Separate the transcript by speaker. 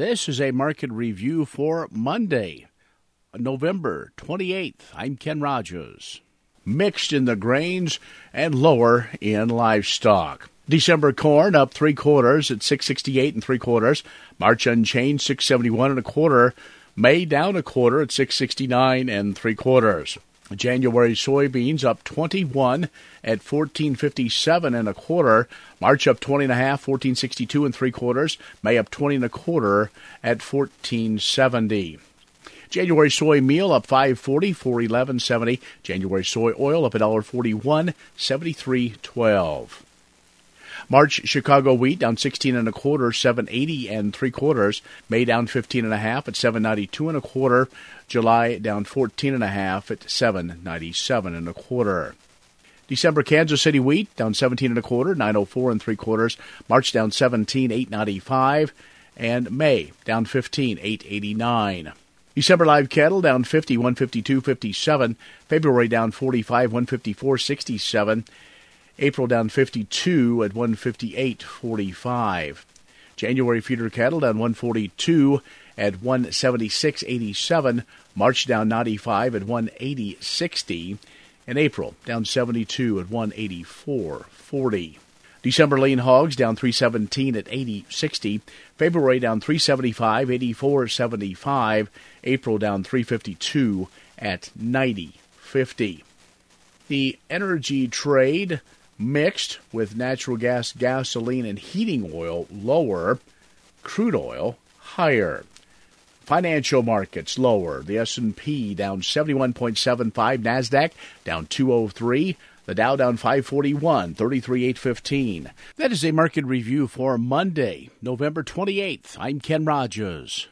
Speaker 1: This is a market review for Monday, November 28th. I'm Ken Rogers. Mixed in the grains and lower in livestock. December corn up three quarters at 668 and three quarters. March unchanged 671 and a quarter. May down a quarter at 669 and three quarters. January soybeans up 21 at 1457 and a quarter. March up 20 and a half, 1462 and three quarters. May up 20 and a quarter at 1470. January soy meal up 540, 411.70. January soy oil up $1.41, 73.12. March Chicago wheat down 16 and a quarter, 780 and three quarters. May down 15 and a half at 792 and a quarter. July down 14 and a half at 797 and a quarter. December Kansas City wheat down 17 and a quarter, 904 and three quarters. March down 17, 895, and May down 15, 889. December live cattle down 50, 152, 57. February down 45, 154, 67. April down 52 at 158.45. January feeder cattle down 142 at 176.87. March down 95 at 180.60. And April down 72 at 184.40. December lean hogs down 317 at 80.60. February down 375, 84.75. April down 352 at 90.50. The energy trade mixed with natural gas, gasoline, and heating oil lower, crude oil higher. Financial markets lower. The S&P down 71.75, Nasdaq down 203, the Dow down 541, 33,815. That is a market review for Monday, November 28th. I'm Ken Rogers.